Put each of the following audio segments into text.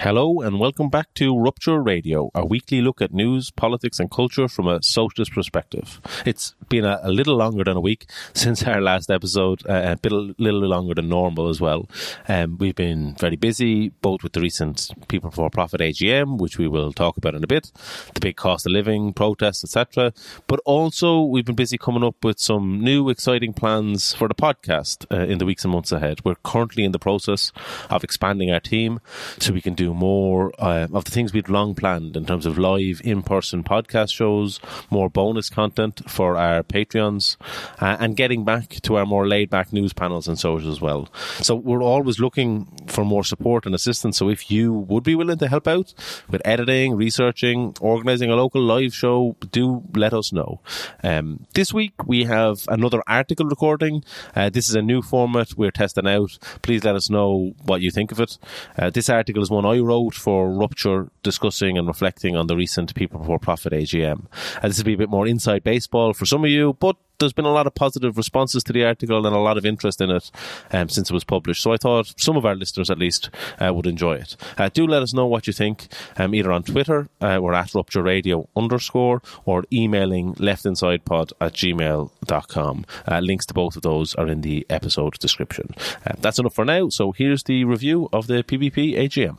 Hello and welcome back to Rupture Radio, a weekly look at news, politics, and culture from a socialist perspective. It's been a, a little longer than a week since our last episode, uh, a bit a little longer than normal as well. Um, we've been very busy, both with the recent People Before Profit AGM, which we will talk about in a bit, the big cost of living protests, etc. But also, we've been busy coming up with some new, exciting plans for the podcast uh, in the weeks and months ahead. We're currently in the process of expanding our team so we can do more uh, of the things we'd long planned in terms of live in person podcast shows, more bonus content for our Patreons, uh, and getting back to our more laid back news panels and shows as well. So we're always looking for more support and assistance. So if you would be willing to help out with editing, researching, organizing a local live show, do let us know. Um, this week we have another article recording. Uh, this is a new format we're testing out. Please let us know what you think of it. Uh, this article is one I wrote for Rupture discussing and reflecting on the recent People for Profit AGM. And this will be a bit more inside baseball for some of you, but there's been a lot of positive responses to the article and a lot of interest in it um, since it was published. So I thought some of our listeners, at least, uh, would enjoy it. Uh, do let us know what you think, um, either on Twitter, uh, we're at Rupture Radio underscore, or emailing leftinsidepod at gmail.com. Uh, links to both of those are in the episode description. Uh, that's enough for now. So here's the review of the PBP AGM.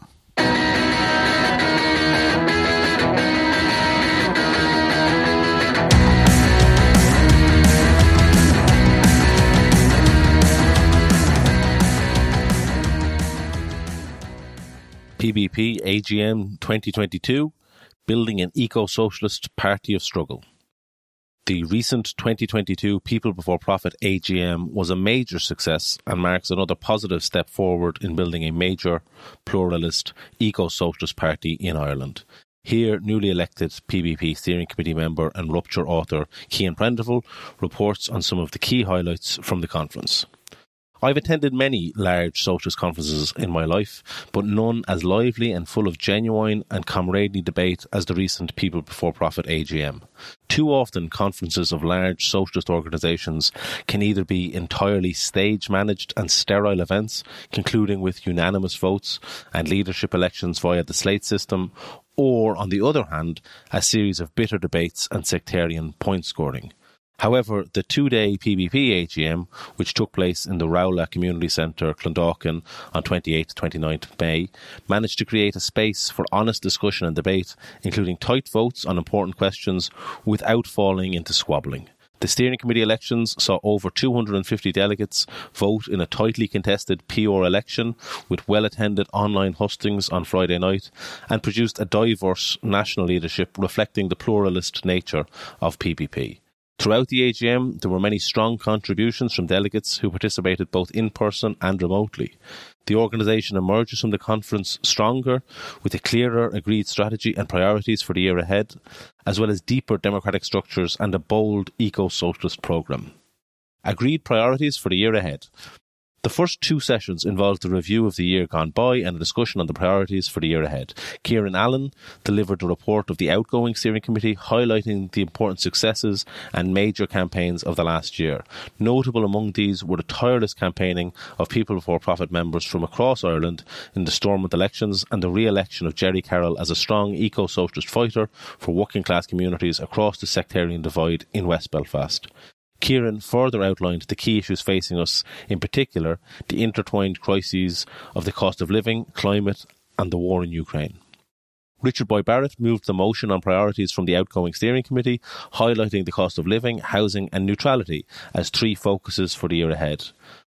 PBP AGM 2022 Building an Eco Socialist Party of Struggle. The recent 2022 People Before Profit AGM was a major success and marks another positive step forward in building a major, pluralist, eco socialist party in Ireland. Here, newly elected PBP Steering Committee member and Rupture author Cian Prendeville reports on some of the key highlights from the conference. I've attended many large socialist conferences in my life, but none as lively and full of genuine and comradely debate as the recent People Before Profit AGM. Too often, conferences of large socialist organisations can either be entirely stage managed and sterile events, concluding with unanimous votes and leadership elections via the slate system, or, on the other hand, a series of bitter debates and sectarian point scoring. However, the two-day PBP AGM, which took place in the Rowlagh Community Centre, Clondalkin, on 28th 29th May, managed to create a space for honest discussion and debate, including tight votes on important questions, without falling into squabbling. The steering committee elections saw over 250 delegates vote in a tightly contested PR election with well attended online hustings on Friday night and produced a diverse national leadership reflecting the pluralist nature of PBP. Throughout the AGM, there were many strong contributions from delegates who participated both in person and remotely. The organisation emerges from the conference stronger, with a clearer agreed strategy and priorities for the year ahead, as well as deeper democratic structures and a bold eco socialist programme. Agreed priorities for the year ahead. The first two sessions involved the review of the year gone by and a discussion on the priorities for the year ahead. Kieran Allen delivered a report of the outgoing steering committee highlighting the important successes and major campaigns of the last year. Notable among these were the tireless campaigning of People Before Profit members from across Ireland in the Stormont elections and the re-election of Gerry Carroll as a strong eco-socialist fighter for working class communities across the sectarian divide in West Belfast. Kieran further outlined the key issues facing us, in particular, the intertwined crises of the cost of living, climate, and the war in Ukraine. Richard Boyd Barrett moved the motion on priorities from the outgoing steering committee, highlighting the cost of living, housing, and neutrality as three focuses for the year ahead.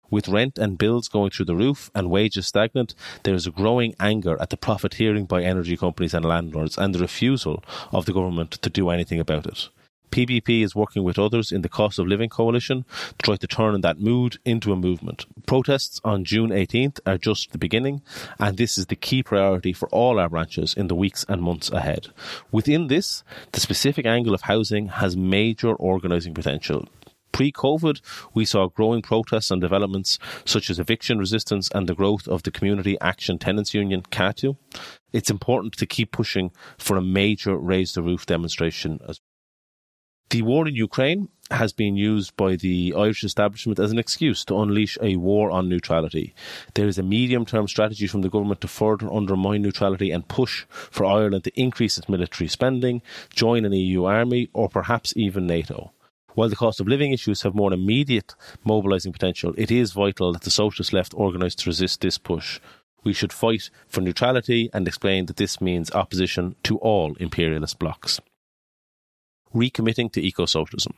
With rent and bills going through the roof and wages stagnant, there is a growing anger at the profiteering by energy companies and landlords and the refusal of the government to do anything about it. PBP is working with others in the Cost of Living Coalition to try to turn that mood into a movement. Protests on June 18th are just the beginning, and this is the key priority for all our branches in the weeks and months ahead. Within this, the specific angle of housing has major organising potential. Pre COVID, we saw growing protests and developments such as eviction resistance and the growth of the Community Action Tenants Union, CATU. It's important to keep pushing for a major raise the roof demonstration as the war in Ukraine has been used by the Irish establishment as an excuse to unleash a war on neutrality. There is a medium term strategy from the government to further undermine neutrality and push for Ireland to increase its military spending, join an EU army, or perhaps even NATO. While the cost of living issues have more immediate mobilising potential, it is vital that the socialist left organise to resist this push. We should fight for neutrality and explain that this means opposition to all imperialist blocs. Recommitting to eco socialism.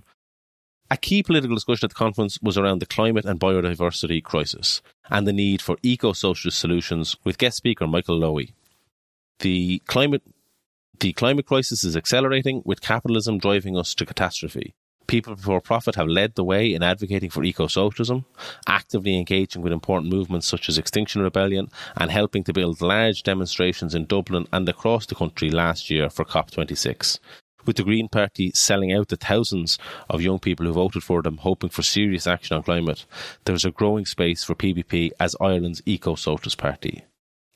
A key political discussion at the conference was around the climate and biodiversity crisis and the need for eco socialist solutions, with guest speaker Michael Lowy. The climate, the climate crisis is accelerating, with capitalism driving us to catastrophe. People Before Profit have led the way in advocating for eco socialism, actively engaging with important movements such as Extinction Rebellion, and helping to build large demonstrations in Dublin and across the country last year for COP26 with the Green Party selling out the thousands of young people who voted for them, hoping for serious action on climate, there is a growing space for PBP as Ireland's eco socialist party.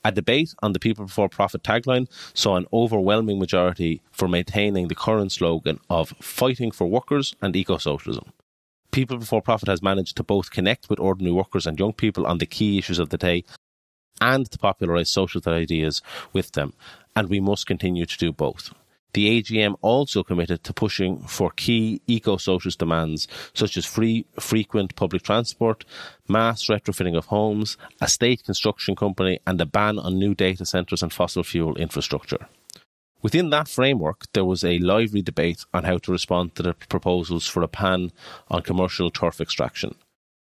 A debate on the People Before Profit tagline saw an overwhelming majority for maintaining the current slogan of fighting for workers and eco socialism. People Before Profit has managed to both connect with ordinary workers and young people on the key issues of the day and to popularise socialist ideas with them, and we must continue to do both. The AGM also committed to pushing for key eco-socialist demands such as free, frequent public transport, mass retrofitting of homes, a state construction company, and a ban on new data centres and fossil fuel infrastructure. Within that framework, there was a lively debate on how to respond to the proposals for a ban on commercial turf extraction.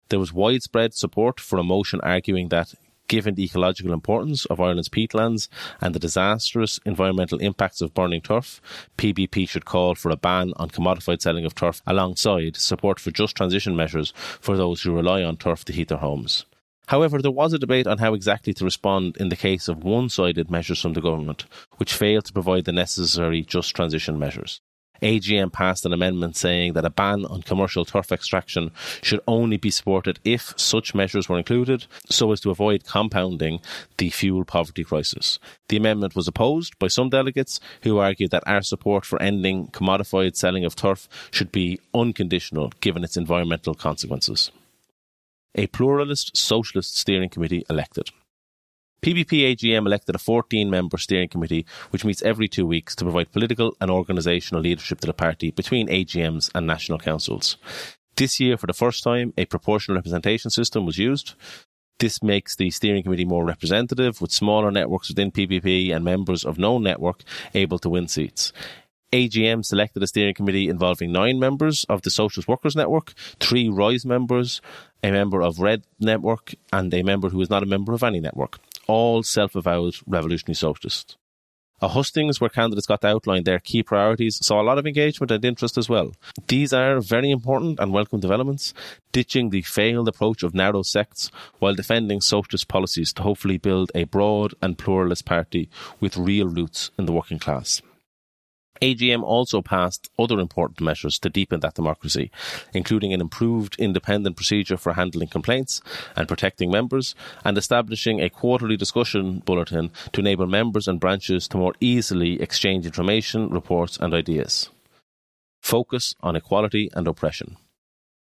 There was widespread support for a motion arguing that given the ecological importance of Ireland's peatlands and the disastrous environmental impacts of burning turf, PBP should call for a ban on commodified selling of turf alongside support for just transition measures for those who rely on turf to heat their homes. However, there was a debate on how exactly to respond in the case of one sided measures from the government, which failed to provide the necessary just transition measures. AGM passed an amendment saying that a ban on commercial turf extraction should only be supported if such measures were included, so as to avoid compounding the fuel poverty crisis. The amendment was opposed by some delegates who argued that our support for ending commodified selling of turf should be unconditional given its environmental consequences. A pluralist socialist steering committee elected. PBP AGM elected a 14 member steering committee which meets every two weeks to provide political and organisational leadership to the party between AGMs and national councils. This year, for the first time, a proportional representation system was used. This makes the steering committee more representative, with smaller networks within PBP and members of no network able to win seats. AGM selected a steering committee involving nine members of the Socialist Workers Network, three RISE members, a member of Red Network, and a member who is not a member of any network all self avowed revolutionary socialists. A hustings where candidates got to outline their key priorities saw a lot of engagement and interest as well. These are very important and welcome developments, ditching the failed approach of narrow sects while defending socialist policies to hopefully build a broad and pluralist party with real roots in the working class. AGM also passed other important measures to deepen that democracy, including an improved independent procedure for handling complaints and protecting members, and establishing a quarterly discussion bulletin to enable members and branches to more easily exchange information, reports, and ideas. Focus on equality and oppression.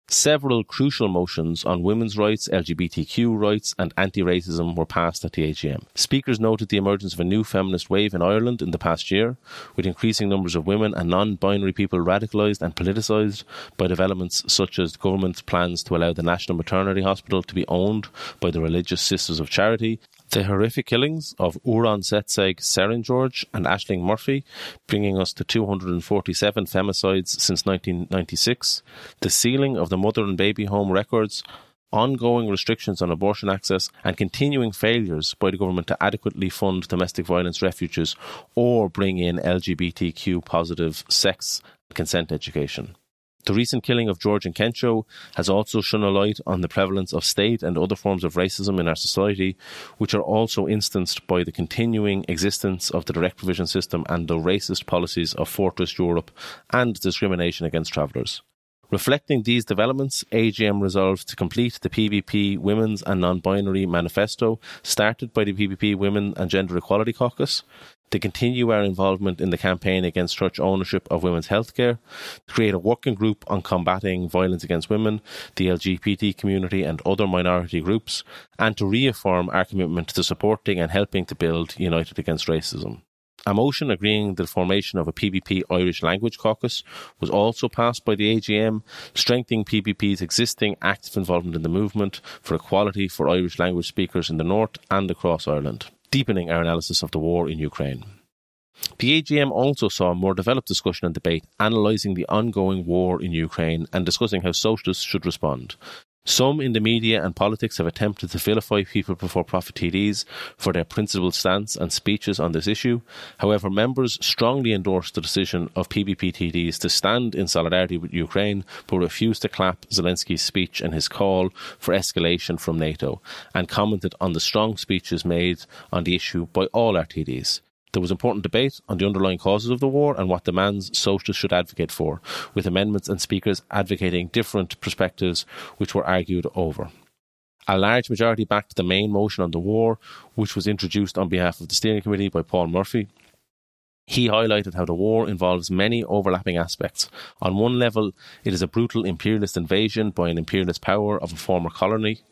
Several crucial motions on women's rights, LGBTQ rights, and anti racism were passed at the AGM. Speakers noted the emergence of a new feminist wave in Ireland in the past year, with increasing numbers of women and non binary people radicalised and politicised by developments such as the government's plans to allow the National Maternity Hospital to be owned by the Religious Sisters of Charity the horrific killings of Urantsetseg Tserendorj and Ashling Murphy, bringing us to 247 femicides since 1996, the sealing of the mother and baby home records, ongoing restrictions on abortion access, and continuing failures by the government to adequately fund domestic violence refuges or bring in LGBTQ positive sex consent education. The recent killing of George Nkencho has also shone a light on the prevalence of state and other forms of racism in our society, which are also instanced by the continuing existence of the direct provision system and the racist policies of Fortress Europe and discrimination against travellers. Reflecting these developments, AGM resolved to complete the PBP Women's and Non Binary Manifesto, started by the PBP Women and Gender Equality Caucus. to continue our involvement in the campaign against church ownership of women's healthcare, to create a working group on combating violence against women, the LGBT community, and other minority groups, and to reaffirm our commitment to supporting and helping to build United Against Racism. A motion agreeing the formation of a PBP Irish Language Caucus was also passed by the AGM, strengthening PBP's existing active involvement in the movement for equality for Irish language speakers in the North and across Ireland, deepening our analysis of the war in Ukraine. The AGM also saw a more developed discussion and debate analysing the ongoing war in Ukraine and discussing how socialists should respond, some in the media and politics have attempted to vilify people before profit TDs for their principled stance and speeches on this issue. However, members strongly endorsed the decision of PBP TDs to stand in solidarity with Ukraine but refused to clap Zelensky's speech and his call for escalation from NATO and commented on the strong speeches made on the issue by all our TDs. There was important debate on the underlying causes of the war and what demands socialists should advocate for, with amendments and speakers advocating different perspectives which were argued over. A large majority backed the main motion on the war, which was introduced on behalf of the steering committee by Paul Murphy. He highlighted how the war involves many overlapping aspects. On one level, it is a brutal imperialist invasion by an imperialist power of a former colony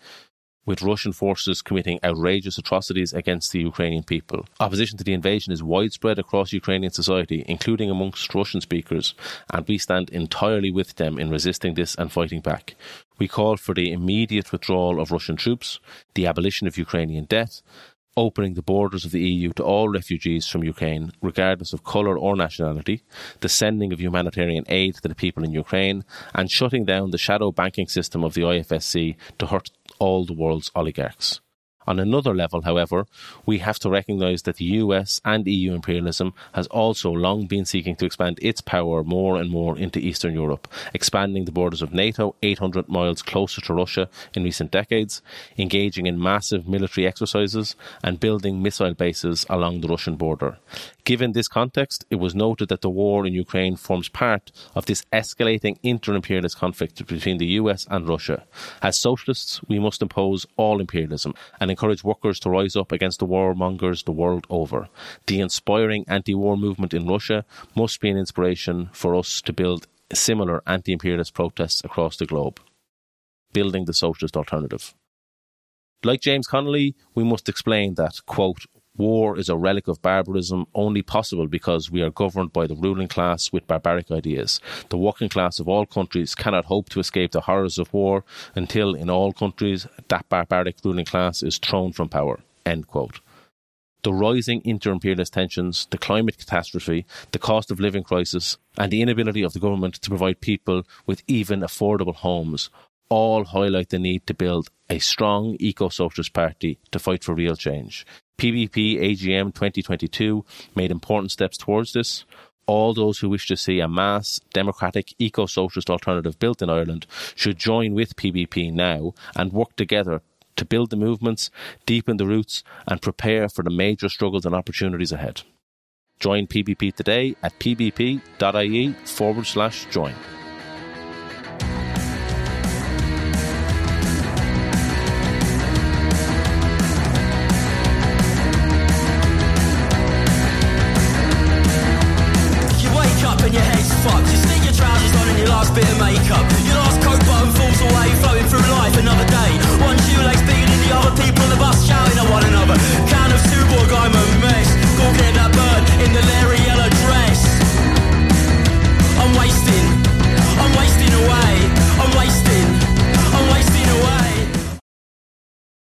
with Russian forces committing outrageous atrocities against the Ukrainian people. Opposition to the invasion is widespread across Ukrainian society, including amongst Russian speakers, and we stand entirely with them in resisting this and fighting back. We call for the immediate withdrawal of Russian troops, the abolition of Ukrainian debt, opening the borders of the EU to all refugees from Ukraine, regardless of colour or nationality, the sending of humanitarian aid to the people in Ukraine, and shutting down the shadow banking system of the IFSC to hurt all the world's oligarchs. On another level, however, we have to recognise that the US and EU imperialism has also long been seeking to expand its power more and more into Eastern Europe, expanding the borders of NATO 800 miles closer to Russia in recent decades, engaging in massive military exercises, and building missile bases along the Russian border. Given this context, it was noted that the war in Ukraine forms part of this escalating inter imperialist conflict between the US and Russia. As socialists, we must oppose all imperialism and encourage workers to rise up against the warmongers the world over. The inspiring anti war movement in Russia must be an inspiration for us to build similar anti imperialist protests across the globe. Building the socialist alternative. Like James Connolly, we must explain that, quote, War is a relic of barbarism only possible because we are governed by the ruling class with barbaric ideas. The working class of all countries cannot hope to escape the horrors of war until, in all countries, that barbaric ruling class is thrown from power. End quote. The rising inter imperialist tensions, the climate catastrophe, the cost of living crisis, and the inability of the government to provide people with even affordable homes all highlight the need to build a strong eco socialist party to fight for real change. PBP AGM 2022 made important steps towards this. All those who wish to see a mass, democratic, eco socialist alternative built in Ireland should join with PBP now and work together to build the movements, deepen the roots, and prepare for the major struggles and opportunities ahead. Join PBP today at pbp.ie forward slash join. bit of makeup. Your last coat button falls away, flowing through life another day. One shoelace beating the other people on the bus shouting at one another.